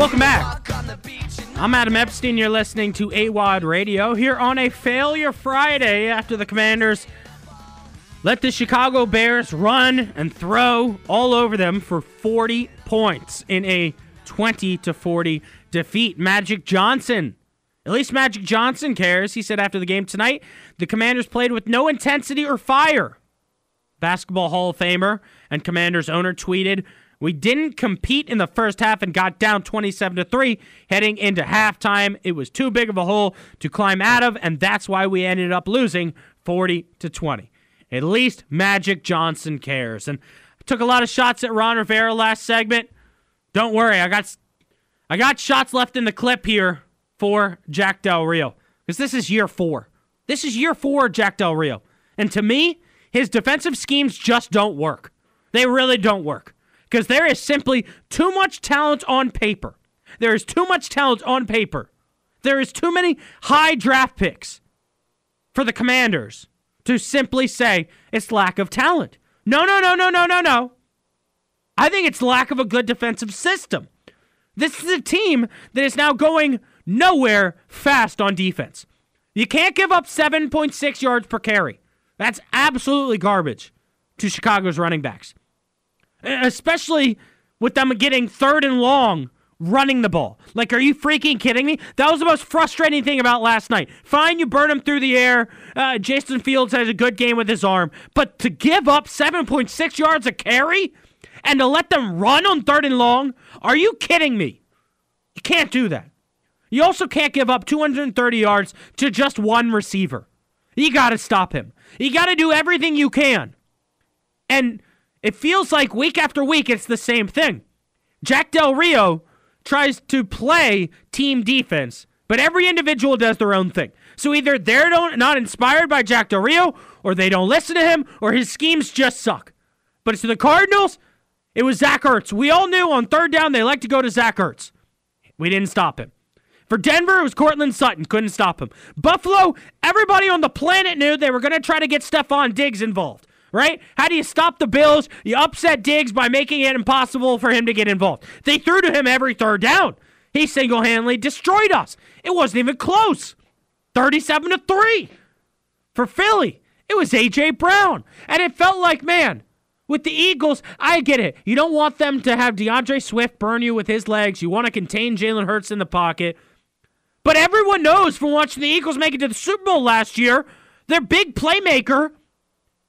Welcome back. I'm Adam Epstein. You're listening to AWadd Radio here on a failure Friday after the Commanders let the Chicago Bears run and throw all over them for 40 points in a 20 to 40 defeat. Magic Johnson. At least Magic Johnson cares. He said after the game tonight, the Commanders played with no intensity or fire. Basketball Hall of Famer and Commanders owner tweeted, "We didn't compete in the first half and got down 27 to 3 heading into halftime. It was too big of a hole to climb out of and that's why we ended up losing 40 to 20." At least Magic Johnson cares. And I took a lot of shots at Ron Rivera last segment. Don't worry, I got I got shots left in the clip here for Jack Del Rio because this is year four. This is year four, Jack Del Rio. And to me, his defensive schemes just don't work. They really don't work because there is simply too much talent on paper. There is too much talent on paper. There is too many high draft picks for the Commanders to simply say it's lack of talent. No, no, no, no, no, no, no. I think it's lack of a good defensive system. This is a team that is now going nowhere fast on defense. You can't give up 7.6 yards per carry. That's absolutely garbage to Chicago's running backs. Especially with them getting third and long running the ball. Like, are you freaking kidding me? That was the most frustrating thing about last night. Fine, you burn him through the air. Uh, Justin Fields has a good game with his arm. But to give up 7.6 yards a carry and to let them run on third and long, are you kidding me? You can't do that. You also can't give up 230 yards to just one receiver. You got to stop him. You got to do everything you can. And it feels like week after week it's the same thing. Jack Del Rio tries to play team defense, but every individual does their own thing. So either they're not inspired by Jack Del Rio, or they don't listen to him, or his schemes just suck. But to the Cardinals, it was Zach Ertz. We all knew on third down they like to go to Zach Ertz. We didn't stop him. For Denver, it was Courtland Sutton. Couldn't stop him. Buffalo, everybody on the planet knew they were going to try to get Stefon Diggs involved right? How do you stop the Bills? You upset Diggs by making it impossible for him to get involved. They threw to him every third down. He single handedly destroyed us. It wasn't even close. 37 to 3 for Philly. It was A.J. Brown. And it felt like, man, with the Eagles, I get it. You don't want them to have D'Andre Swift burn you with his legs. You want to contain Jalen Hurts in the pocket. But everyone knows from watching the Eagles make it to the Super Bowl last year, their big playmaker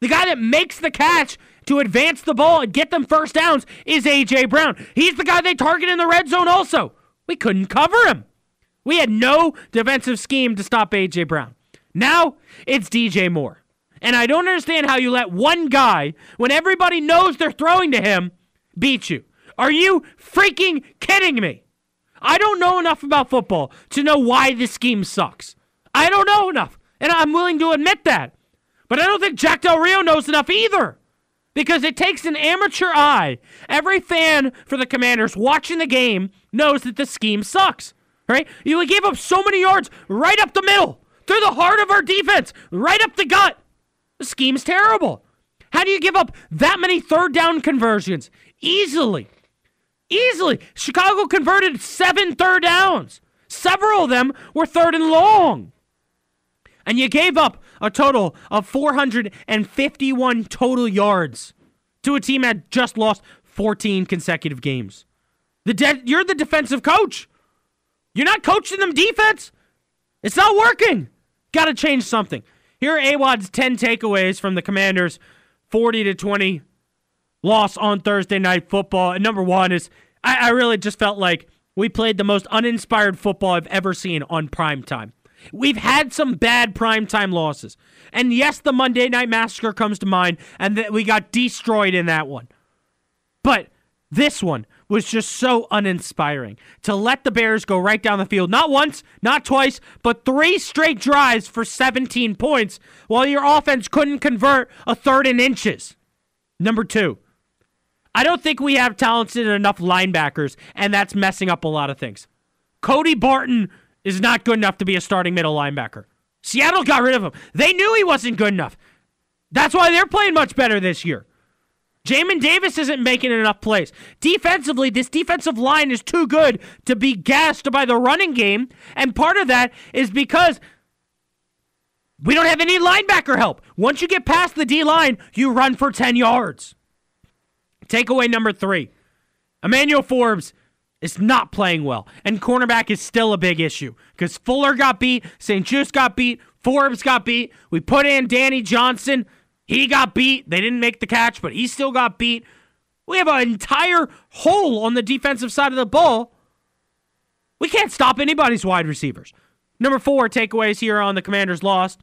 the guy that makes the catch to advance the ball and get them first downs is A.J. Brown. He's the guy they target in the red zone also. We couldn't cover him. We had no defensive scheme to stop A.J. Brown. Now it's DJ Moore. And I don't understand how you let one guy, when everybody knows they're throwing to him, beat you. Are you freaking kidding me? I don't know enough about football to know why this scheme sucks. I don't know enough. And I'm willing to admit that. But I don't think Jack Del Rio knows enough either. Because it takes an amateur eye. Every fan for the Commanders watching the game knows that the scheme sucks. Right? You gave up so many yards right up the middle, through the heart of our defense, right up the gut. The scheme's terrible. How do you give up that many third down conversions? Easily. Easily. Chicago converted seven third downs. Several of them were third and long. And you gave up a total of 451 total yards to a team that just lost 14 consecutive games. The de- you're the defensive coach. You're not coaching them defense. It's not working. Got to change something. Here are AWadd's 10 takeaways from the Commanders' 40 to 20 loss on Thursday night football. And number one is I, I really just felt like we played the most uninspired football I've ever seen on prime time. We've had some bad primetime losses. And yes, the Monday Night Massacre comes to mind, and that we got destroyed in that one. But this one was just so uninspiring. To let the Bears go right down the field, not once, not twice, but three straight drives for 17 points, while your offense couldn't convert a third in inches. Number two, I don't think we have talented enough linebackers, and that's messing up a lot of things. Cody Barton is not good enough to be a starting middle linebacker. Seattle got rid of him. They knew he wasn't good enough. That's why they're playing much better this year. Jamin Davis isn't making enough plays. Defensively, this defensive line is too good to be gassed by the running game. And part of that is because we don't have any linebacker help. Once you get past the D line, you run for 10 yards. Takeaway number three Emmanuel Forbes is not playing well, and cornerback is still a big issue because Fuller got beat, St. Juste got beat, Forbes got beat. We put in Danny Johnson. He got beat. They didn't make the catch, but he still got beat. We have an entire hole on the defensive side of the ball. We can't stop anybody's wide receivers. Number four takeaways here on the Commanders lost.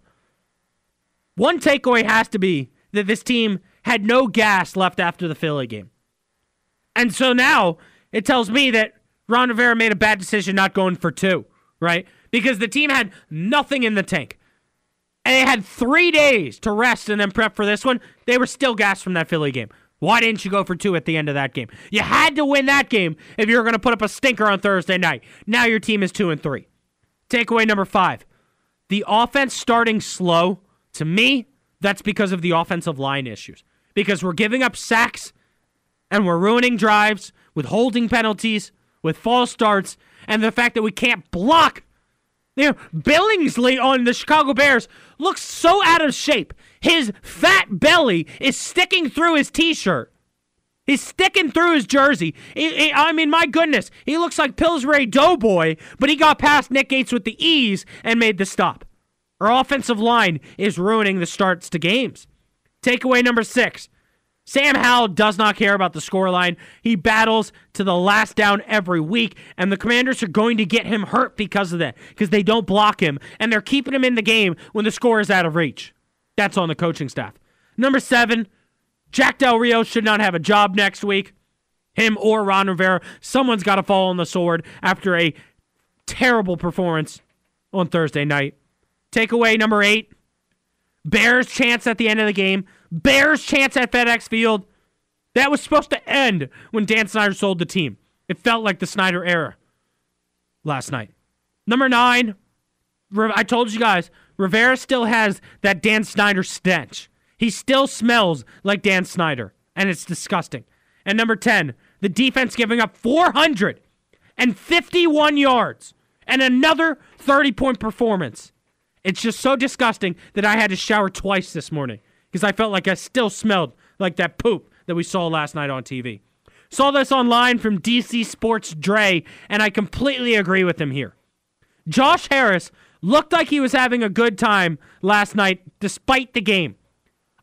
One takeaway has to be that this team had no gas left after the Philly game. And so now it tells me that Ron Rivera made a bad decision not going for two, right? Because the team had nothing in the tank. And they had three days to rest and then prep for this one. They were still gassed from that Philly game. Why didn't you go for two at the end of that game? You had to win that game if you were going to put up a stinker on Thursday night. Now your team is two and three. Takeaway number five the offense starting slow, to me, that's because of the offensive line issues. Because we're giving up sacks and we're ruining drives with holding penalties, with false starts, and the fact that we can't block. You know, Billingsley on the Chicago Bears looks so out of shape. His fat belly is sticking through his t-shirt. He's sticking through his jersey. He, he, I mean, my goodness, he looks like Pillsbury Doughboy, but he got past Nick Gates with the ease and made the stop. Our offensive line is ruining the starts to games. Takeaway number six Sam Howell does not care about the scoreline. He battles to the last down every week, and the commanders are going to get him hurt because of that, because they don't block him, and they're keeping him in the game when the score is out of reach. That's on the coaching staff. Number seven, Jack Del Rio should not have a job next week. Him or Ron Rivera. Someone's got to fall on the sword after a terrible performance on Thursday night. Takeaway number eight Bears chance at the end of the game. Bears chance at FedEx Field. That was supposed to end when Dan Snyder sold the team. It felt like the Snyder era last night. Number nine, I told you guys, Rivera still has that Dan Snyder stench. He still smells like Dan Snyder, and it's disgusting. And number 10, the defense giving up 451 yards and another 30 point performance. It's just so disgusting that I had to shower twice this morning because I felt like I still smelled like that poop that we saw last night on TV. Saw this online from DC Sports Dre, and I completely agree with him here. Josh Harris looked like he was having a good time last night despite the game.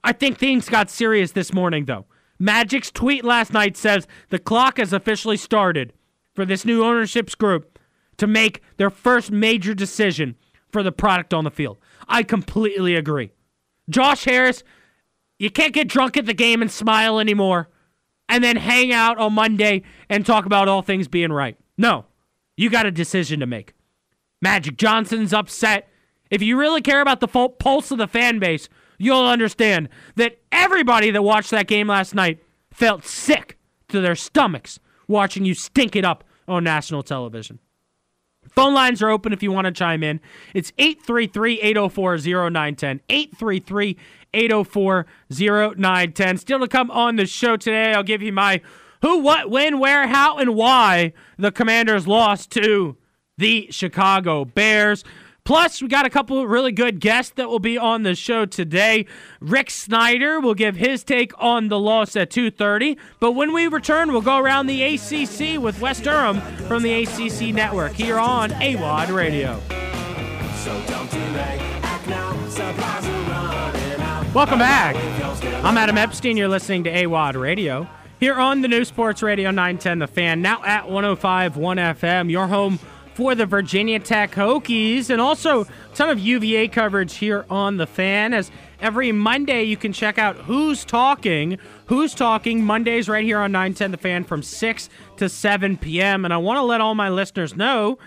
I think things got serious this morning, though. Magic's tweet last night says the clock has officially started for this new ownership's group to make their first major decision for the product on the field. I completely agree. Josh Harris, you can't get drunk at the game and smile anymore and then hang out on Monday and talk about all things being right. No, you got a decision to make. Magic Johnson's upset. If you really care about the pulse of the fan base, you'll understand that everybody that watched that game last night felt sick to their stomachs watching you stink it up on national television. Phone lines are open if you want to chime in. It's 833 804 0910. 833 804 0910. Still to come on the show today, I'll give you my who, what, when, where, how, and why the Commanders lost to the Chicago Bears. Plus, we got a couple of really good guests that will be on the show today. Rick Snider will give his take on the loss at 2:30. But when we return, we'll go around the ACC with Wes Durham from the ACC Network here on AWadd Radio. Welcome back. I'm Adam Epstein. You're listening to AWadd Radio here on the new Sports Radio 910 The Fan, now at 105.1 FM, your home for the Virginia Tech Hokies, and also a ton of UVA coverage here on The Fan. As every Monday, you can check out Who's Talking. Who's Talking Mondays right here on 910 The Fan from 6 to 7 p.m. And I want to let all my listeners know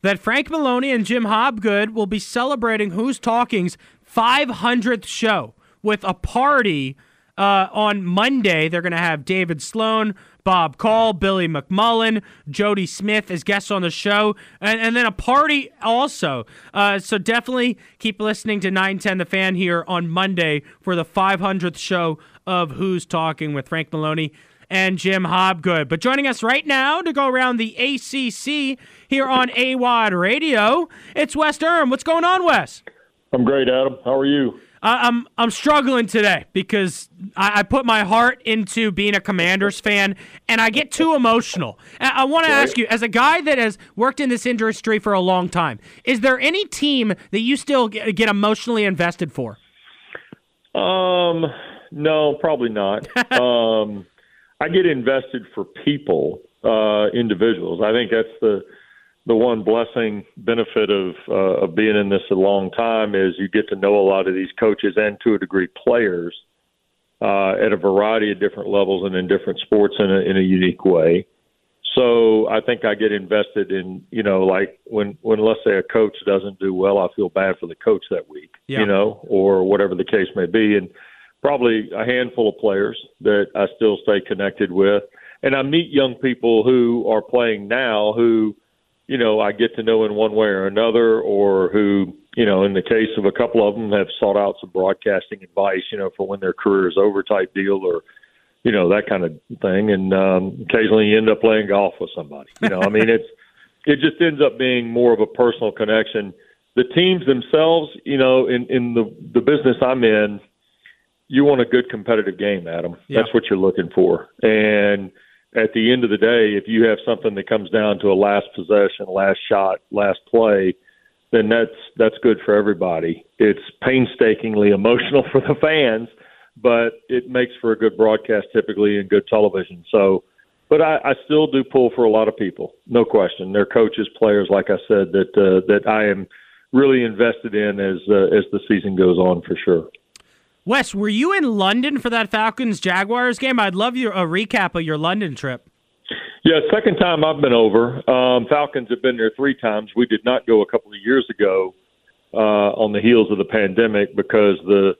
that Frank Maloney and Jim Hobgood will be celebrating Who's Talking's 500th show with a party uh, on Monday. They're going to have David Sloan, Bob Call, Billy McMullen, Jody Smith as guests on the show, and, and then a party also. Uh, so definitely keep listening to 910 The Fan here on Monday for the 500th show of Who's Talking with Frank Maloney and Jim Hobgood. But joining us right now to go around the ACC here on AWadd Radio, it's Wes Durham. What's going on, Wes? I'm great, Adam. How are you? I'm I'm struggling today because I, I, put my heart into being a Commanders fan, and I get too emotional. I, I want to ask you, as a guy that has worked in this industry for a long time, is there any team that you still get, get emotionally invested for? Um, no, probably not. um, I get invested for people, uh, individuals. I think that's the the one blessing benefit of uh, of being in this a long time is you get to know a lot of these coaches and to a degree players uh, at a variety of different levels and in different sports in a, in a unique way. So I think I get invested in you know like when when let's say a coach doesn't do well, I feel bad for the coach that week, yeah. you know, or whatever the case may be, and probably a handful of players that I still stay connected with, and I meet young people who are playing now who you know, I get to know in one way or another, or who, you know, in the case of a couple of them, have sought out some broadcasting advice, you know, for when their career is over type deal, or, you know, that kind of thing. And um, occasionally you end up playing golf with somebody. You know, I mean, it's it just ends up being more of a personal connection. The teams themselves, you know, in in the the business I'm in, you want a good competitive game, Adam. Yeah. That's what you're looking for, and at the end of the day, if you have something that comes down to a last possession, last shot, last play, then that's that's good for everybody. It's painstakingly emotional for the fans, but it makes for a good broadcast typically and good television. So, but I, I still do pull for a lot of people, no question. They're coaches, players, like I said, that uh, that I am really invested in as uh, as the season goes on for sure. Wes, were you in London for that Falcons Jaguars game? I'd love your a recap of your London trip. Yeah, second time I've been over. Um, Falcons have been there three times. We did not go a couple of years ago uh, on the heels of the pandemic because the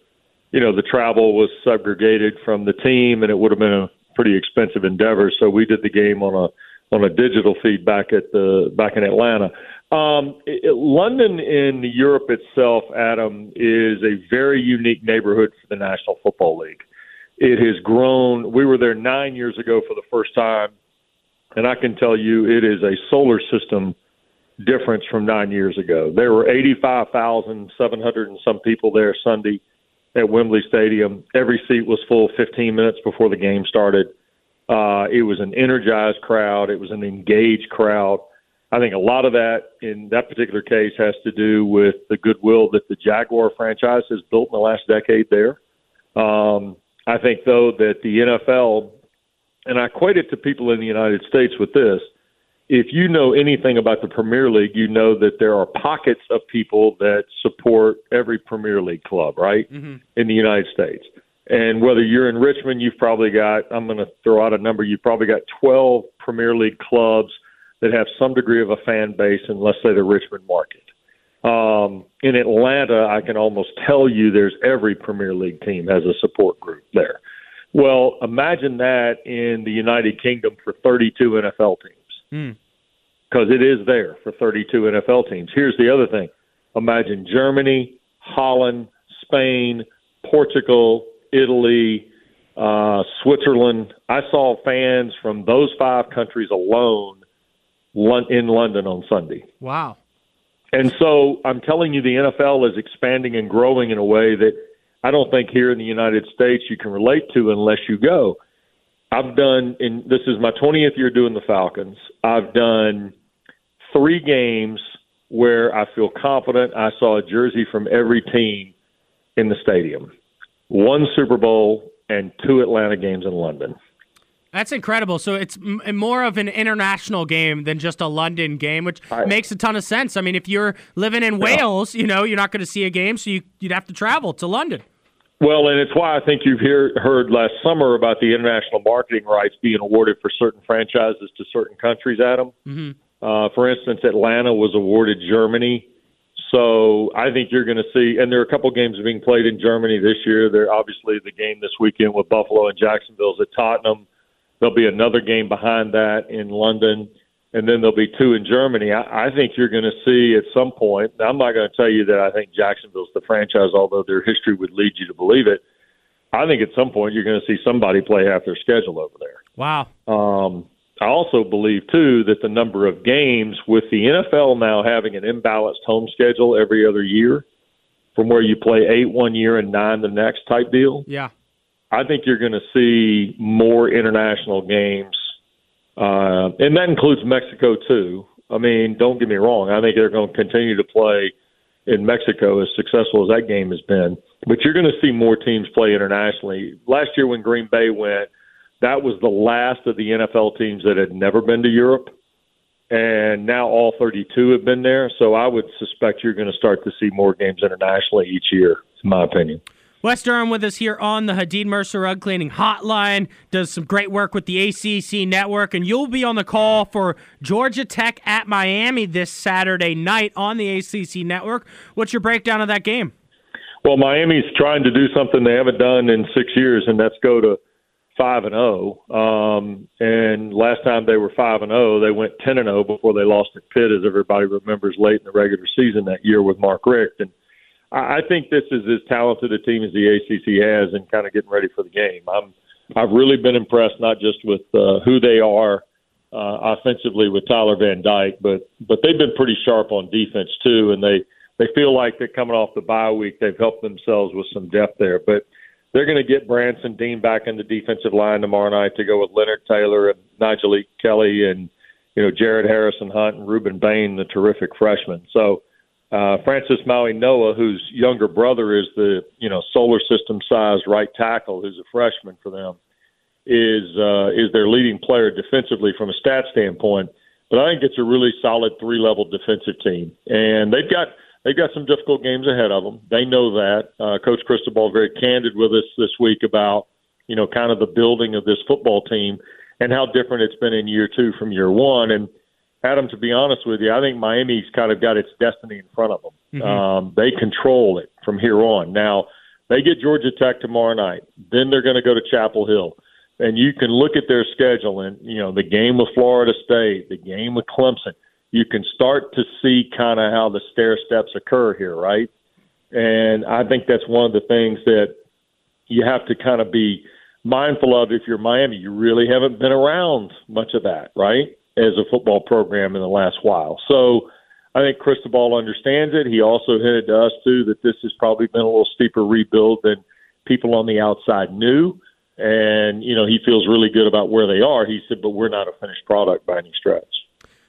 you know the travel was segregated from the team and it would have been a pretty expensive endeavor. So we did the game on a on a digital feed back at the back in Atlanta. Um, it, London in Europe itself, Adam, is a very unique neighborhood for the National Football League. It has grown. We were there nine years ago for the first time, and I can tell you it is a solar system difference from nine years ago. There were 85,700 and some people there Sunday at Wembley Stadium. Every seat was full 15 minutes before the game started. Uh, it was an energized crowd. It was an engaged crowd. I think a lot of that in that particular case has to do with the goodwill that the Jaguar franchise has built in the last decade there. Um, I think, though, that the NFL, and I equate it to people in the United States with this if you know anything about the Premier League, you know that there are pockets of people that support every Premier League club, right, mm-hmm. in the United States. And whether you're in Richmond, you've probably got, I'm going to throw out a number, you've probably got 12 Premier League clubs that have some degree of a fan base in, let's say, the Richmond market. Um, in Atlanta, I can almost tell you there's every Premier League team has a support group there. Well, imagine that in the United Kingdom for 32 NFL teams. Because mm. it is there for 32 NFL teams. Here's the other thing imagine Germany, Holland, Spain, Portugal, Italy, uh, Switzerland. I saw fans from those five countries alone in London on Sunday. Wow. And so I'm telling you, the NFL is expanding and growing in a way that I don't think here in the United States you can relate to unless you go. I've done, and this is my 20th year doing the Falcons. I've done three games where I feel confident I saw a jersey from every team in the stadium. One Super Bowl and two Atlanta games in London. That's incredible. So it's m- more of an international game than just a London game, which makes a ton of sense. I mean, if you're living in yeah. Wales, you know, you're not going to see a game, so you, would have to travel to London. Well, and it's why I think you've hear, heard last summer about the international marketing rights being awarded for certain franchises to certain countries, Adam. Mm-hmm. Uh, for instance, Atlanta was awarded Germany. So I think you're going to see, and there are a couple games being played in Germany this year. There obviously the game this weekend with Buffalo and Jacksonville's at Tottenham. There'll be another game behind that in London, and then there'll be two in Germany. I, I think you're going to see at some point. I'm not going to tell you that I think Jacksonville's the franchise, although their history would lead you to believe it. I think at some point you're going to see somebody play half their schedule over there. Wow. Um, I also believe too that the number of games with the NFL now having an imbalanced home schedule every other year, from where you play eight one year and nine the next type deal. Yeah. I think you're going to see more international games, uh, and that includes Mexico too. I mean, don't get me wrong. I think they're going to continue to play in Mexico as successful as that game has been. But you're going to see more teams play internationally. Last year when Green Bay went, that was the last of the NFL teams that had never been to Europe. And now all 32 have been there. So I would suspect you're going to start to see more games internationally each year, in my opinion. Wes Durham with us here on the Hadeed Mercer Rug Cleaning Hotline. Does some great work with the ACC network, and you'll be on the call for Georgia Tech at Miami this Saturday night on the ACC network. What's your breakdown of that game? Well, Miami's trying to do something they haven't done in six years, and that's go to five and zero. Oh. Um, and last time they were five and zero, they went ten and zero before they lost at Pitt, as everybody remembers, late in the regular season that year with Mark Richt. And I think this is as talented a team as the ACC has, and kind of getting ready for the game. I'm I've really been impressed not just with uh, who they are uh, offensively with Tyler Van Dyke, but but they've been pretty sharp on defense too, and they they feel like they're coming off the bye week. They've helped themselves with some depth there, but they're going to get Branson Deen back in the defensive line tomorrow night to go with Leonard Taylor and Nigel e. Kelly and you know Jared Harrison Hunt and Rueben Bain, the terrific freshman. So uh, Francis Mauigoa, whose younger brother is the you know solar system sized right tackle, who's a freshman for them, is uh, is their leading player defensively from a stat standpoint. But I think it's a really solid three level defensive team, and they've got they've got some difficult games ahead of them. They know that. Uh, Coach Cristobal very candid with us this week about you know kind of the building of this football team and how different it's been in year two from year one, and Adam, to be honest with you, I think Miami's kind of got its destiny in front of them. Mm-hmm. Um, they control it from here on. Now, they get Georgia Tech tomorrow night. Then they're going to go to Chapel Hill. And you can look at their schedule and, you know, the game with Florida State, the game with Clemson. You can start to see kind of how the stair steps occur here, right? And I think that's one of the things that you have to kind of be mindful of if you're Miami. You really haven't been around much of that, right? As a football program in the last while. So I think Cristobal understands it. He also hinted to us too that this has probably been a little steeper rebuild than people on the outside knew. And, you know, he feels really good about where they are. He said, but we're not a finished product by any stretch.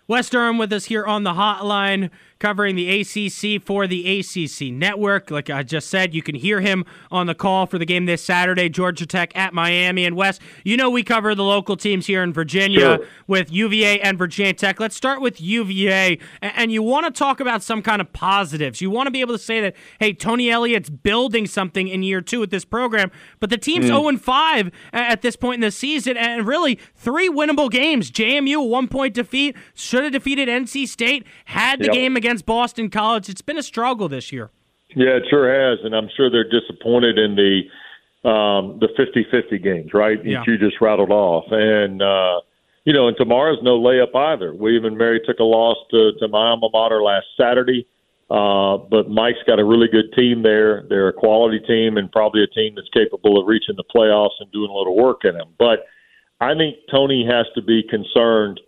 Wes Durham with us here on the hotline covering the ACC for the ACC network. Like I just said, you can hear him on the call for the game this Saturday, Georgia Tech at Miami. And Wes, you know we cover the local teams here in Virginia sure. with UVA and Virginia Tech. Let's start with UVA. And you want to talk about some kind of positives. You want to be able to say that, hey, Tony Elliott's building something in year two with this program. But the team's mm. 0 5 at this point in the season, and really three winnable games. JMU, a one point defeat, should have defeated NC State, had the yep. game against against Boston College. It's been a struggle this year. Yeah, it sure has, and I'm sure they're disappointed in the um, the 50-50 games, right? Yeah. That you just rattled off, and uh, you know, and tomorrow's no layup either. William and Mary took a loss to, to my alma mater last Saturday, uh, but Mike's got a really good team there. They're a quality team and probably a team that's capable of reaching the playoffs and doing a little work in them. But I think Tony has to be concerned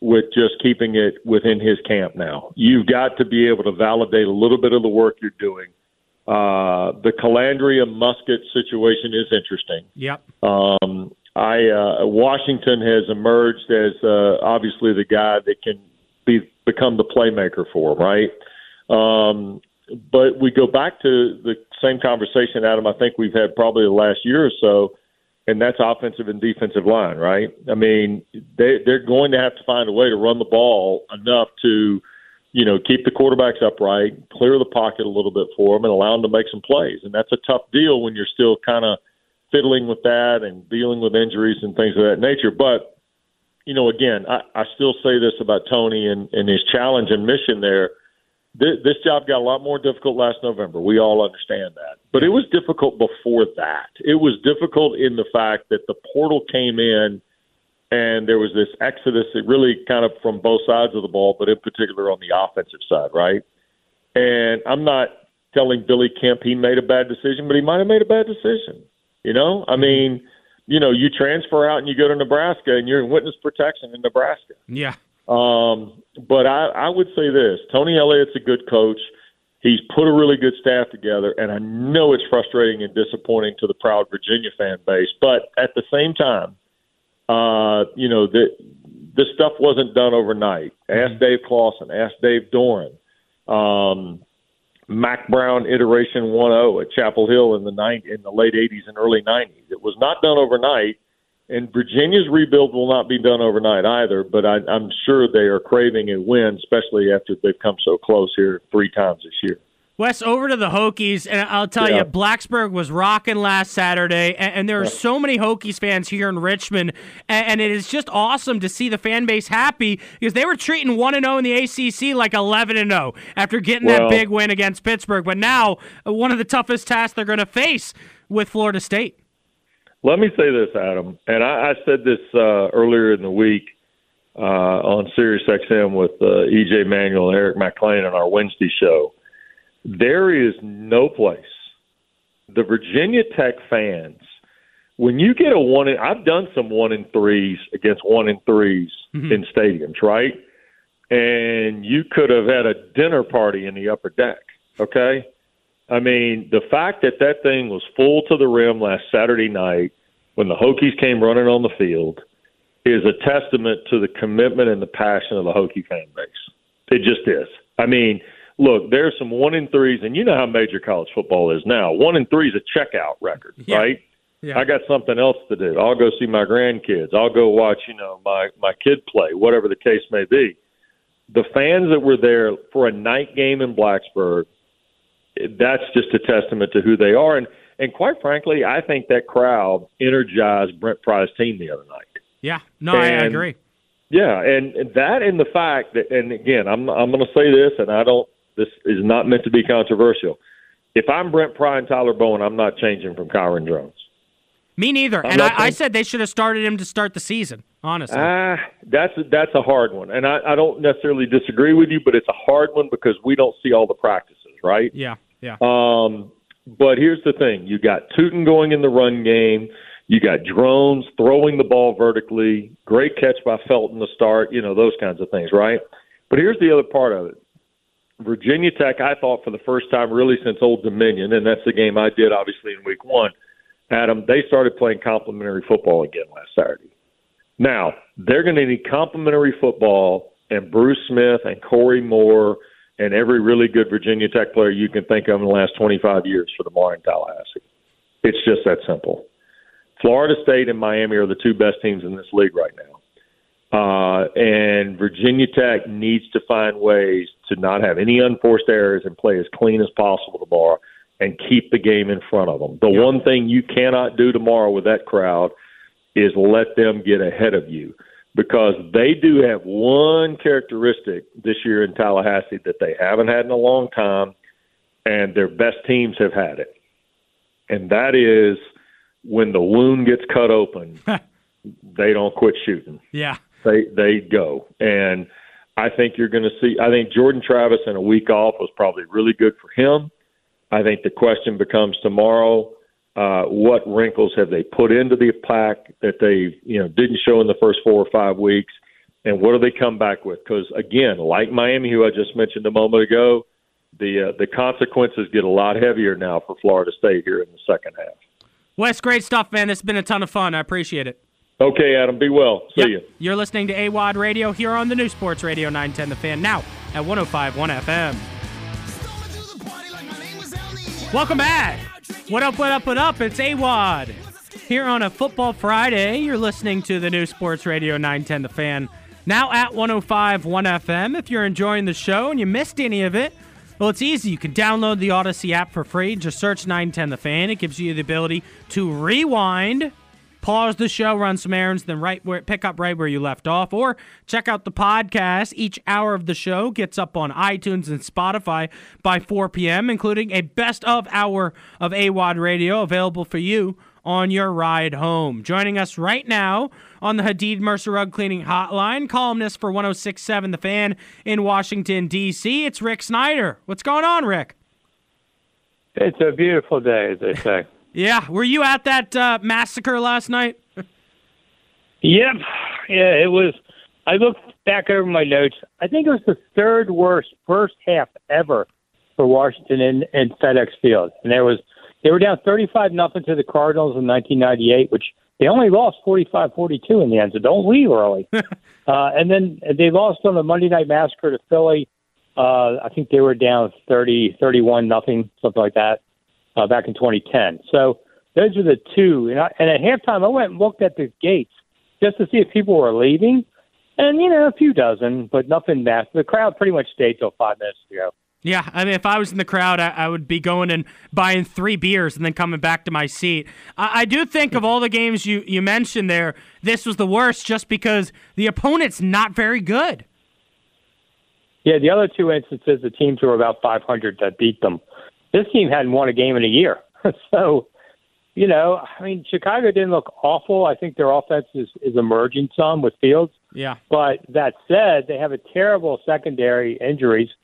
with just keeping it within his camp now. You've got to be able to validate a little bit of the work you're doing. Uh, the Colandrea Muskett situation is interesting. Yep. Um, I uh, Washington has emerged as uh, obviously the guy that can be become the playmaker for him, right? Um, but we go back to the same conversation, Adam. I think we've had probably the last year or so and that's offensive and defensive line, right? I mean, they they're going to have to find a way to run the ball enough to, you know, keep the quarterbacks upright, clear the pocket a little bit for them, and allow them to make some plays. And that's a tough deal when you're still kind of fiddling with that and dealing with injuries and things of that nature. But you know, again, I, I still say this about Tony and, and his challenge and mission there this, this job got a lot more difficult last November. We all understand that. But it was difficult before that. It was difficult in the fact that the portal came in and there was this exodus, it really kind of from both sides of the ball, but in particular on the offensive side, right? And I'm not telling Billy Kemp he made a bad decision, but he might have made a bad decision. You know, I mm-hmm. mean, you know, you transfer out and you go to Nebraska and you're in witness protection in Nebraska. Yeah. Um, but I, I would say this: Tony Elliott's a good coach. He's put a really good staff together, and I know it's frustrating and disappointing to the proud Virginia fan base. But at the same time, uh, you know, the, this stuff wasn't done overnight. Ask mm-hmm. Dave Clawson, ask Dave Doeren. Um, Mack Brown iteration 1.0 at Chapel Hill in the 90, in the late 80s and early 90s. It was not done overnight, and Virginia's rebuild will not be done overnight either. But I, I'm sure they are craving a win, especially after they've come so close here three times this year. Wes, over to the Hokies, and I'll tell yeah. you, Blacksburg was rocking last Saturday, and, and there are yeah. so many Hokies fans here in Richmond, and, and, it is just awesome to see the fan base happy because they were treating one and zero oh in the ACC like eleven and zero oh after getting well, that big win against Pittsburgh. But now, uh, one of the toughest tasks they're going to face with Florida State. Let me say this, Adam, and I, I said this uh, earlier in the week uh, on Sirius XM with uh, EJ Manuel and Eric McLean on our Wednesday show there is no place. The Virginia Tech fans, when you get a one, in, I've done some one in threes against one in 3s mm-hmm. in stadiums, right? And you could have had a dinner party in the upper deck, okay? I mean, the fact that that thing was full to the rim last Saturday night when the Hokies came running on the field is a testament to the commitment and the passion of the Hokie fan base. It just is. I mean, look, there's some one in threes, and you know how major college football is now. One in three is a checkout record, yeah. right? Yeah. I got something else to do. I'll go see my grandkids. I'll go watch, you know, my my kid play, whatever the case may be. The fans that were there for a night game in Blacksburg, that's just a testament to who they are. And and quite frankly, I think that crowd energized Brent Pry's team the other night. Yeah, no, and, I agree. Yeah, and, that and the fact that, and again, I'm I'm going to say this, and I don't this is not meant to be controversial. If I'm Brent Pry and Tyler Bowen, I'm not changing from Kyron Drones. Me neither. I'm and I, I, said they should have started him to start the season. Honestly, ah, that's that's a hard one, and I, I don't necessarily disagree with you, but it's a hard one because we don't see all the practices, right? Yeah, yeah. Um, but here's the thing: you got Tuten going in the run game. You got Drones throwing the ball vertically. Great catch by Felton to start. You know those kinds of things, right? But here's the other part of it. Virginia Tech, I thought for the first time really since Old Dominion, and that's the game I did obviously in week one. Adam, they started playing complementary football again last Saturday. Now, they're going to need complementary football, and Bruce Smith and Corey Moore and every really good Virginia Tech player you can think of in the last 25 years for tomorrow in Tallahassee. It's just that simple. Florida State and Miami are the two best teams in this league right now. Uh, and Virginia Tech needs to find ways to not have any unforced errors and play as clean as possible tomorrow and keep the game in front of them. The yep. one thing you cannot do tomorrow with that crowd is let them get ahead of you because they do have one characteristic this year in Tallahassee that they haven't had in a long time, and their best teams have had it. And that is when the wound gets cut open, they don't quit shooting. Yeah they they go. And I think you're going to see. I think Jordan Travis in a week off was probably really good for him. I think the question becomes tomorrow: uh, what wrinkles have they put into the pack that they you know didn't show in the first four or five weeks, and what do they come back with? Because again, like Miami, who I just mentioned a moment ago, the uh, the consequences get a lot heavier now for Florida State here in the second half. Wes, great stuff, man. It's been a ton of fun. I appreciate it. Okay, Adam. Be well. See yep. you. You're listening to AWadd Radio here on the new Sports Radio 910 The Fan, now at 105.1 FM. Welcome back. What up, what up, what up? It's AWadd. Here on a Football Friday, you're listening to the new Sports Radio 910 The Fan, now at 105.1 FM. If you're enjoying the show and you missed any of it, well, it's easy. You can download the Audacy app for free. Just search 910 The Fan. It gives you the ability to rewind – pause the show, run some errands, then right where pick up right where you left off, or check out the podcast. Each hour of the show gets up on iTunes and Spotify by 4 p.m., including a best of hour of AWadd radio available for you on your ride home. Joining us right now on the Hadeed Mercer Rug Cleaning Hotline, columnist for 1067 The Fan in Washington, D.C., it's Rick Snider. What's going on, Rick? It's a beautiful day, as they say. Yeah, were you at that uh, massacre last night? yep. Yeah, it was. I looked back over my notes. I think it was the third worst first half ever for Washington in, in FedEx Field, and there was they were down thirty-five nothing to the Cardinals in 1998, which they only lost 45-42 in the end. So don't leave early. uh, and then they lost on the Monday Night Massacre to Philly. Uh, I think they were down 30, 31 nothing, something like that, uh, back in 2010. So those are the two. And, I, and at halftime, I went and looked at the gates just to see if people were leaving. And, you know, a few dozen, but nothing massive. The crowd pretty much stayed till five minutes ago. Yeah, I mean, if I was in the crowd, I, I, would be going and buying three beers and then coming back to my seat. I, I, do think of all the games you, you mentioned there, this was the worst just because the opponent's not very good. Yeah, the other two instances, the teams were about 500 that beat them. This team hadn't won a game in a year. so, you know, I mean, Chicago didn't look awful. I think their offense is, is emerging some with Fields. Yeah. But that said, they have a terrible secondary injuries –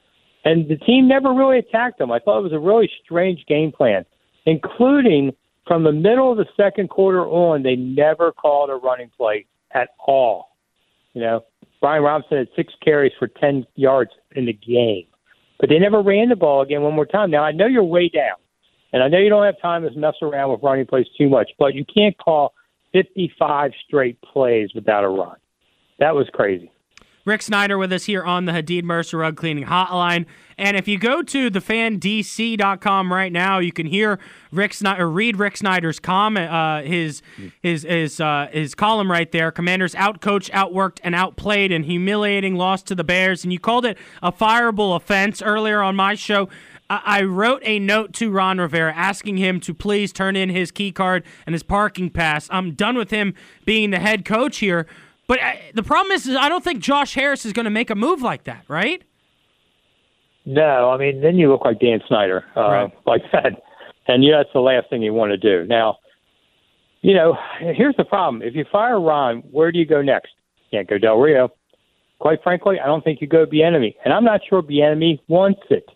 and the team never really attacked them. I thought it was a really strange game plan, including from the middle of the second quarter on, they never called a running play at all. You know, Brian Robinson had six carries for 10 yards in the game, but they never ran the ball again one more time. Now, I know you're way down, and I know you don't have time to mess around with running plays too much, but you can't call 55 straight plays without a run. That was crazy. Rick Snider with us here on the Hadeed Mercer Rug Cleaning Hotline. And if you go to thefandc.com right now, you can hear Rick Snider, read Rick Snider's comment, uh, his his his uh, his column right there. Commanders outcoached, outworked, and outplayed, and humiliating loss to the Bears. And you called it a fireable offense earlier on my show. I wrote a note to Ron Rivera asking him to please turn in his key card and his parking pass. I'm done with him being the head coach here. But uh, the problem is, is, I don't think Josh Harris is going to make a move like that, right? No, I mean, then you look like Dan Snyder, uh, right. like that. And yeah, that's the last thing you want to do. Now, you know, here's the problem. If you fire Ron, where do you go next? You can't go Del Rio. Quite frankly, I don't think you go Bieniemy. And I'm not sure Bieniemy wants it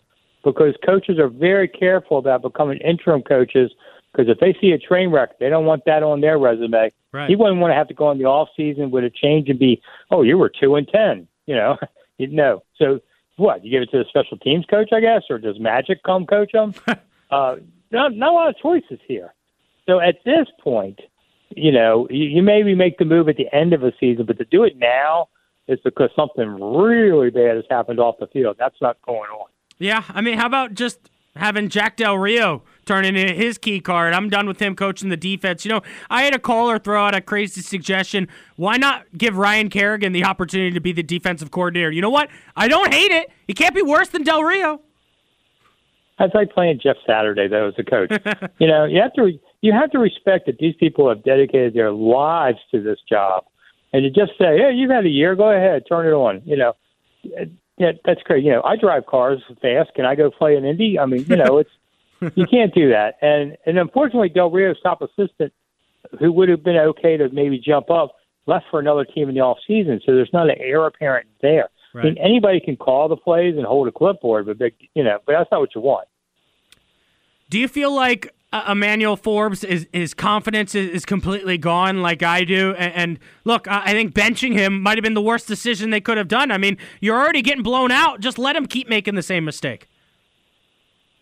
because coaches are very careful about becoming interim coaches because if they see a train wreck, they don't want that on their resume. Right. He wouldn't want to have to go in the off season with a change and be, oh, you were two and ten. You know, no. So what? You give it to the special teams coach, I guess, or does Magic come coach them? uh, not not a lot of choices here. So at this point, you know, you, you maybe make the move at the end of a season, but to do it now is because something really bad has happened off the field. That's not going on. Yeah, I mean, how about just having Jack Del Rio turning in his key card. I'm done with him coaching the defense. You know, I had a caller throw out a crazy suggestion. Why not give Ryan Kerrigan the opportunity to be the defensive coordinator? You know what? I don't hate it. He can't be worse than Del Rio. That's like playing Jeff Saturday, though, as a coach. you know, you have to you have to respect that these people have dedicated their lives to this job, and to just say, "Hey, you've had a year. Go ahead, turn it on." You know, yeah, that's great. You know, I drive cars fast. Can I go play an Indy? I mean, you know, it's you can't do that. And and unfortunately, Del Rio's top assistant, who would have been okay to maybe jump up, left for another team in the off season. So there's not an heir apparent there. Right. I mean, anybody can call the plays and hold a clipboard, but big, you know, but that's not what you want. Do you feel like uh, Emmanuel Forbes is his confidence is, is, completely gone, like I do? And, and look, I, I think benching him might have been the worst decision they could have done. I mean, you're already getting blown out. Just let him keep making the same mistake.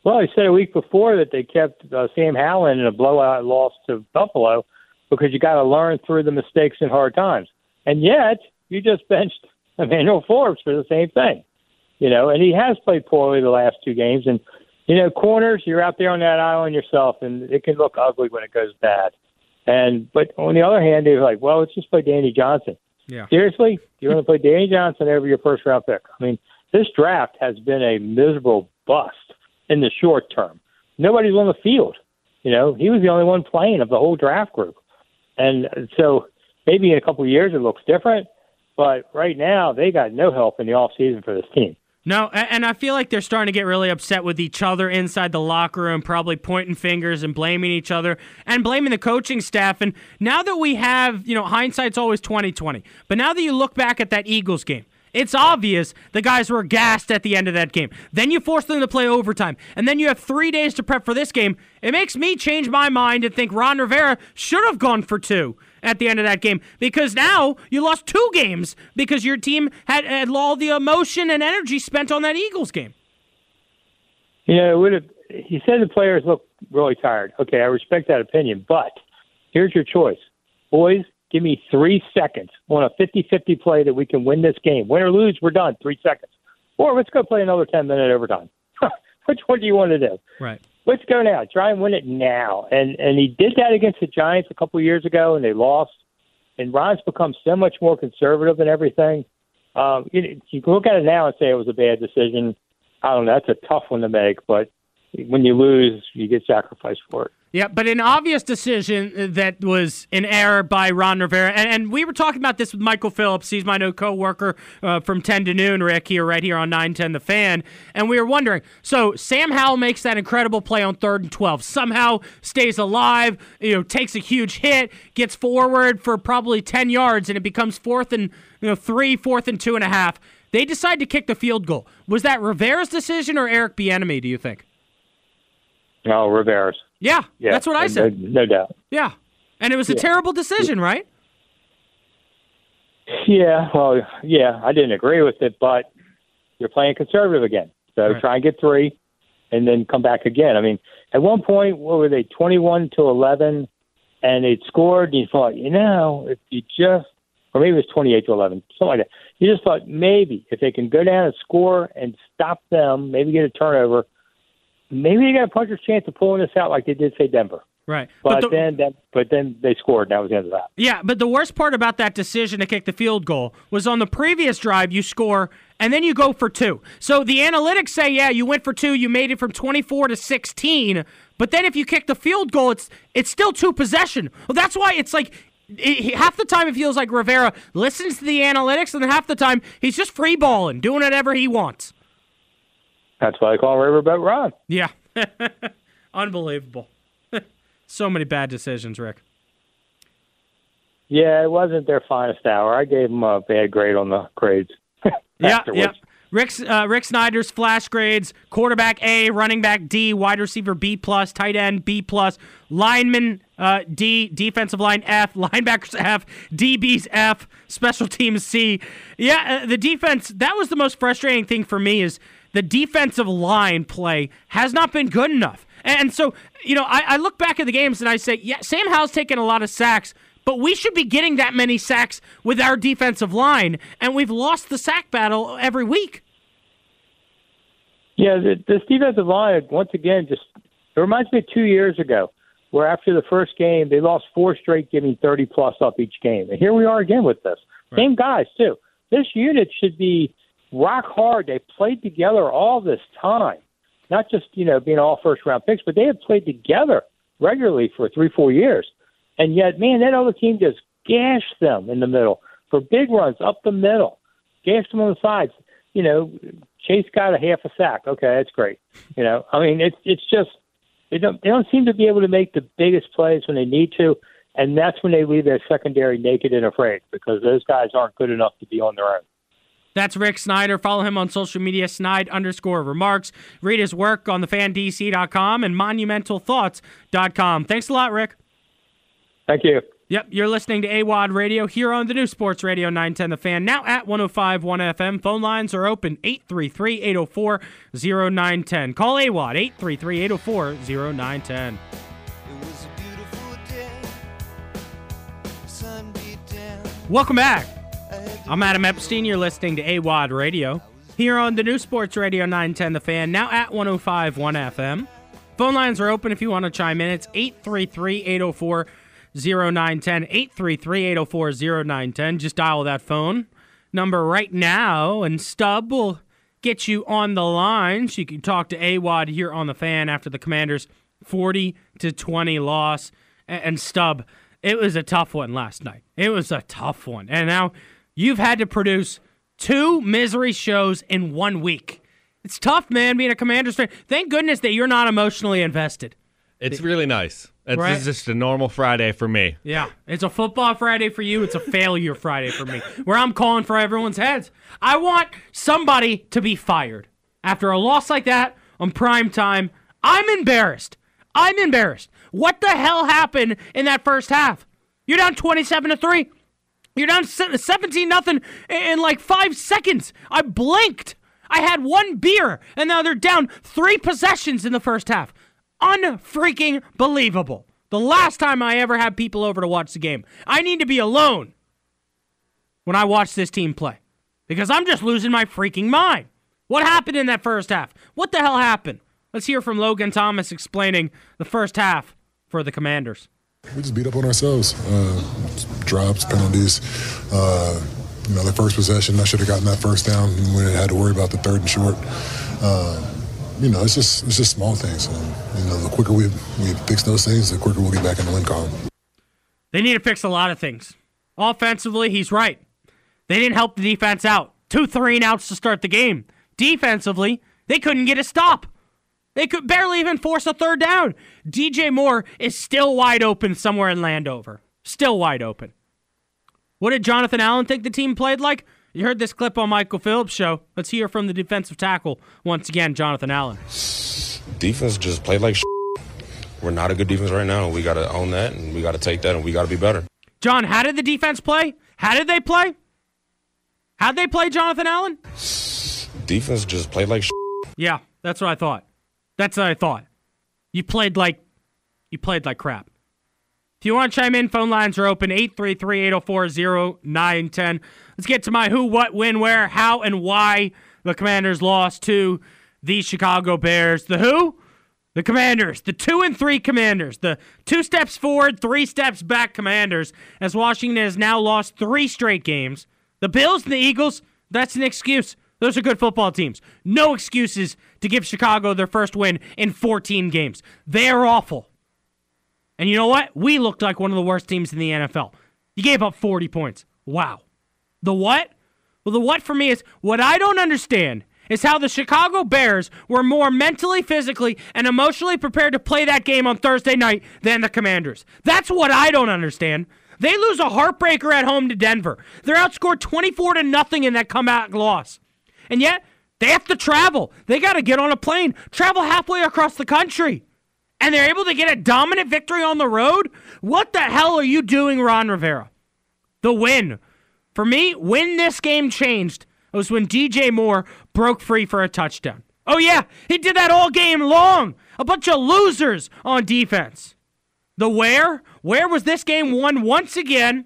Well, he said a week before that they kept uh, Sam Howell in a blowout loss to Buffalo because you got to learn through the mistakes in hard times. And yet, you just benched Emmanuel Forbes for the same thing. You know, and he has played poorly the last two games. And, you know, corners, you're out there on that island yourself, and it can look ugly when it goes bad. And, but on the other hand, they're like, well, let's just play Danny Johnson. Yeah. Seriously? You're going to play Danny Johnson over your first round pick? I mean, this draft has been a miserable bust in the short term. Nobody's on the field. You know, he was the only one playing of the whole draft group. And so maybe in a couple of years it looks different, but right now they got no help in the off season for this team. No, and I feel like they're starting to get really upset with each other inside the locker room, probably pointing fingers and blaming each other and blaming the coaching staff. And now that we have, you know, hindsight's always twenty twenty. But now that you look back at that Eagles game, It's obvious the guys were gassed at the end of that game. Then you force them to play overtime, and then you have three days to prep for this game. It makes me change my mind and think Ron Rivera should have gone for two at the end of that game because now you lost two games because your team had, had all the emotion and energy spent on that Eagles game. Yeah, it would have. He said the players look really tired. Okay, I respect that opinion, but here's your choice, boys. Give me three seconds on a 50-50 play that we can win this game. Win or lose, we're done. Three seconds. Or let's go play another 10-minute overtime. Which one do you want to do? Right. Let's go now. Try and win it now. And and he did that against the Giants a couple of years ago, and they lost. And Ron's become so much more conservative and everything. Um, you, you can look at it now and say it was a bad decision. I don't know. That's a tough one to make, but when you lose, you get sacrificed for it. Yeah, but an obvious decision that was an error by Ron Rivera. And, and we were talking about this with Michael Phillips. He's my new coworker uh, from 10 to noon, Rick, here, right here on 910 The Fan. And we were wondering so Sam Howell makes that incredible play on third and 12, somehow stays alive, you know, takes a huge hit, gets forward for probably 10 yards, and it becomes fourth and you know, three, fourth and two and a half. They decide to kick the field goal. Was that Rivera's decision or Eric Bieniemy, do you think? No, Rivera's. Yeah, Yeah, that's what I said. No, doubt. Yeah. And it was a Yeah. terrible decision, right? Yeah, well, yeah, I didn't agree with it, but you're playing conservative again. So Right. try and get three, and then come back again. I mean, at one point, what were they, 21 to 11, and they'd scored, and you thought, you know, if you just, or maybe it was 28 to 11, something like that. You just thought maybe if they can go down and score and stop them, maybe get a turnover, maybe they got a puncher's chance of pulling this out like they did, say, Denver. Right. But, the- then, that, but then they scored, that was the end of that. Yeah, but the worst part about that decision to kick the field goal was on the previous drive, you score and then you go for two. So the analytics say, yeah, you went for two, you made it from 24 to 16. But then if you kick the field goal, it's it's still two possession. Well, that's why it's like it, half the time it feels like Rivera listens to the analytics, and then half the time he's just free balling, doing whatever he wants. That's why I call Riverboat Ron. Yeah, unbelievable. so many bad decisions, Rick. Yeah, it wasn't their finest hour. I gave them a bad grade on the grades. Yeah, yeah. Rick's, uh, Rick Snider's flash grades: quarterback A, running back D, wide receiver B plus, tight end B plus, lineman uh, D, defensive line F, linebackers F, DBs F, special teams C. Yeah, uh, the defense. That was the most frustrating thing for me is the defensive line play has not been good enough. And so, you know, I, I look back at the games and I say, yeah, Sam Howell's taken a lot of sacks, but we should be getting that many sacks with our defensive line, and we've lost the sack battle every week. Yeah, the, this defensive line once again just it reminds me of two years ago, where after the first game they lost four straight, giving thirty plus up each game, and here we are again with this same guys too. This unit should be rock hard. They played together all this time, not just you know being all first round picks, but they had played together regularly for three four years, and yet man, that other team just gashed them in the middle for big runs up the middle, gashed them on the sides. You know, Chase got a half a sack. Okay, that's great. You know, I mean, it's it's just they don't they don't seem to be able to make the biggest plays when they need to, and that's when they leave their secondary naked and afraid because those guys aren't good enough to be on their own. That's Rick Snider. Follow him on social media, Snide underscore remarks. Read his work on thefandc.com and monumentalthoughts.com. Thanks a lot, Rick. Thank you. Yep, you're listening to AWadd Radio here on the new Sports Radio 910 The Fan, now at 105.1 FM. Phone lines are open 833 804 0910. Call AWadd 833 804 0910. It was a beautiful day. Sun beat down. Welcome back. I'm Adam Epstein. You're listening to AWadd Radio here on the new Sports Radio 910 The Fan, now at 105.1 FM. Phone lines are open if you want to chime in. It's 833 804 0910. 833 804 0910. Just dial that phone number right now, and Stub will get you on the line so you can talk to AWadd here on The Fan after the Commanders' 40 to 20 loss. And Stub, it was a tough one last night. It was a tough one. And now you've had to produce two misery shows in one week. It's tough, man, being a Commanders fan. Thank goodness that you're not emotionally invested. It's really nice. It's Right. just a normal Friday for me. Yeah, it's a football Friday for you. It's a failure Friday for me, where I'm calling for everyone's heads. I want somebody to be fired after a loss like that on prime time. I'm embarrassed. I'm embarrassed. What the hell happened in that first half? You're down 27 to three. You're down 17 nothing in like five seconds. I blinked. I had one beer, and now they're down three possessions in the first half. Unfreaking believable. The last time I ever had people over to watch the game, I need to be alone when I watch this team play because I'm just losing my freaking mind. What happened in that first half? What the hell happened? Let's hear from Logan Thomas explaining the first half for the Commanders. We just beat up on ourselves. Uh, drops, penalties. Uh, you know, the first possession, I should have gotten that first down we had to worry about the third and short. Uh, you know, it's just it's just small things. And, you know, the quicker we we fix those things, the quicker we'll get back in the win column. They need to fix a lot of things. Offensively, he's right. They didn't help the defense out. Two three and outs to start the game. Defensively, they couldn't get a stop. They could barely even force a third down. DJ Moore is still wide open somewhere in Landover. Still wide open. What did Jonathan Allen think the team played like? You heard this clip on Michael Phillips' show. Let's hear from the defensive tackle once again, Jonathan Allen. defense just played like we're not a good defense right now. We got to own that and we got to take that and we got to be better. John, how did the defense play? How did they play? How'd they play, Jonathan Allen? Defense just played like Yeah, that's what I thought. That's what I thought. You played like you played like crap. If you want to chime in, phone lines are open 833-804-0910. Let's get to my who, what, when, where, how, and why the Commanders lost to the Chicago Bears. The who? The Commanders, the two and three Commanders, the two steps forward, three steps back Commanders, as Washington has now lost three straight games. The Bills and the Eagles, that's an excuse. Those are good football teams. No excuses to give Chicago their first win in 14 games. They are awful. And you know what? We looked like one of the worst teams in the NFL. You gave up 40 points. Wow. The what? Well, the what for me is what I don't understand is how the Chicago Bears were more mentally, physically, and emotionally prepared to play that game on Thursday night than the Commanders. That's what I don't understand. They lose a heartbreaker at home to Denver. They're outscored 24 to nothing in that comeback loss. And yet, they have to travel. They got to get on a plane, travel halfway across the country. And they're able to get a dominant victory on the road? What the hell are you doing, Ron Rivera? The win. For me, when this game changed it was when DJ Moore broke free for a touchdown. Oh, yeah, he did that all game long. A bunch of losers on defense. The where? Where was this game won once again?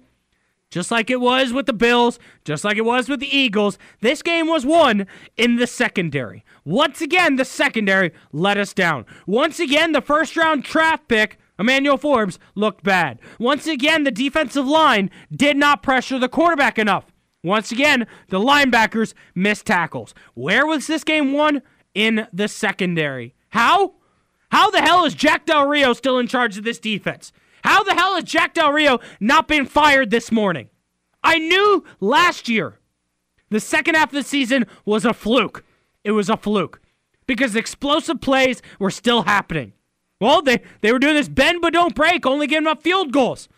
Just like it was with the Bills, just like it was with the Eagles, this game was won in the secondary. Once again, the secondary let us down. Once again, the first round draft pick, Emmanuel Forbes, looked bad. Once again, the defensive line did not pressure the quarterback enough. Once again, the linebackers missed tackles. Where was this game won? In the secondary. How? How the hell is Jack Del Rio still in charge of this defense? How the hell has Jack Del Rio not been fired this morning? I knew last year the second half of the season was a fluke. It was a fluke because explosive plays were still happening. Well, they, they were doing this bend but don't break, only giving up field goals.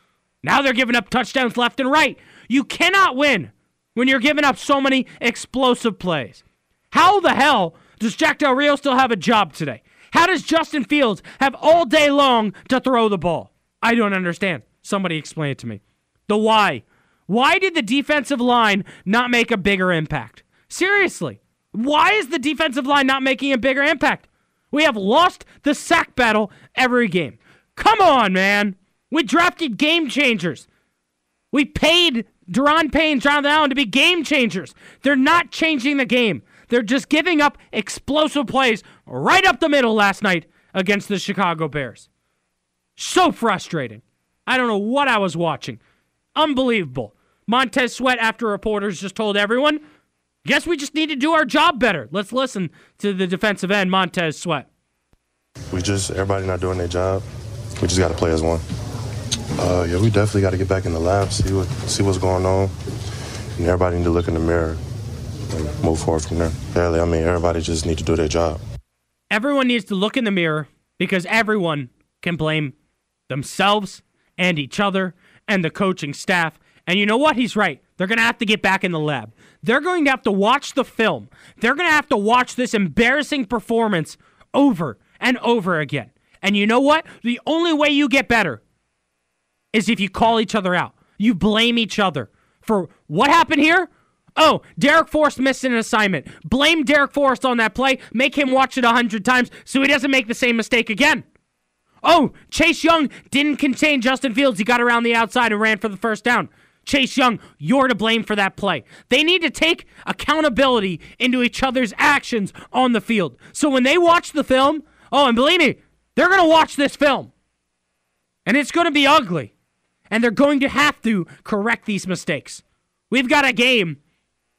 Now they're giving up touchdowns left and right. You cannot win when you're giving up so many explosive plays. How the hell does Jack Del Rio still have a job today? How does Justin Fields have all day long to throw the ball? I don't understand. Somebody explain it to me. The why. Why did the defensive line not make a bigger impact? Seriously. Why is the defensive line not making a bigger impact? We have lost the sack battle every game. Come on, man. We drafted game changers. We paid Daron Payne, Jonathan Allen to be game changers. They're not changing the game. They're just giving up explosive plays right up the middle last night against the Chicago Bears. So frustrating. I don't know what I was watching. Unbelievable. Montez Sweat, after reporters just told everyone, guess we just need to do our job better. Let's listen to the defensive end, Montez Sweat. We just everybody not doing their job. We just got to play as one. Uh, yeah, we definitely got to get back in the lab, see what see what's going on, and everybody need to look in the mirror and move forward from there. Really, I mean, everybody just need to do their job. Everyone needs to look in the mirror because everyone can blame themselves and each other and the coaching staff. And you know what? He's right. They're going to have to get back in the lab. They're going to have to watch the film. They're going to have to watch this embarrassing performance over and over again. And you know what? The only way you get better is if you call each other out. You blame each other for what happened here. Oh, Darrick Forrest missed an assignment. Blame Darrick Forrest on that play. Make him watch it a hundred times so he doesn't make the same mistake again. Oh, Chase Young didn't contain Justin Fields. He got around the outside and ran for the first down. Chase Young, you're to blame for that play. They need to take accountability into each other's actions on the field. So when they watch the film, oh, and believe me, they're going to watch this film. And it's going to be ugly. And they're going to have to correct these mistakes. We've got a game,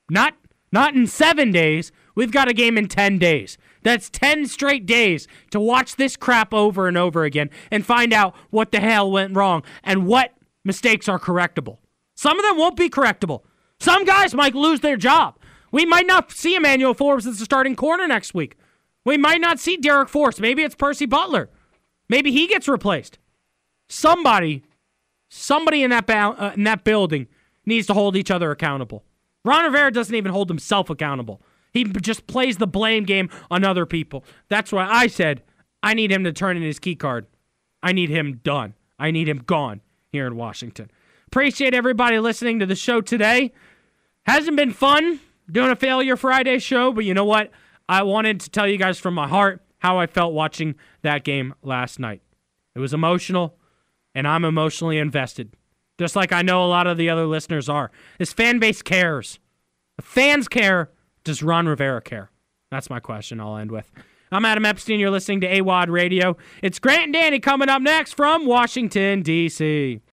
not not in 7 days, we've got a game in 10 days. That's 10 straight days to watch this crap over and over again and find out what the hell went wrong and what mistakes are correctable. Some of them won't be correctable. Some guys might lose their job. We might not see Emmanuel Forbes as the starting corner next week. We might not see Darrick Forrest. Maybe it's Percy Butler. Maybe he gets replaced. Somebody, somebody in that ba- uh, in that building needs to hold each other accountable. Ron Rivera doesn't even hold himself accountable. He just plays the blame game on other people. That's why I said I need him to turn in his key card. I need him done. I need him gone here in Washington. Appreciate everybody listening to the show today. Hasn't been fun doing a Failure Friday show, but you know what? I wanted to tell you guys from my heart how I felt watching that game last night. It was emotional, and I'm emotionally invested, just like I know a lot of the other listeners are. This fan base cares. The fans care. Does Ron Rivera care? That's my question I'll end with. I'm Adam Epstein. You're listening to AWadd Radio. It's Grant and Danny coming up next from Washington, D.C.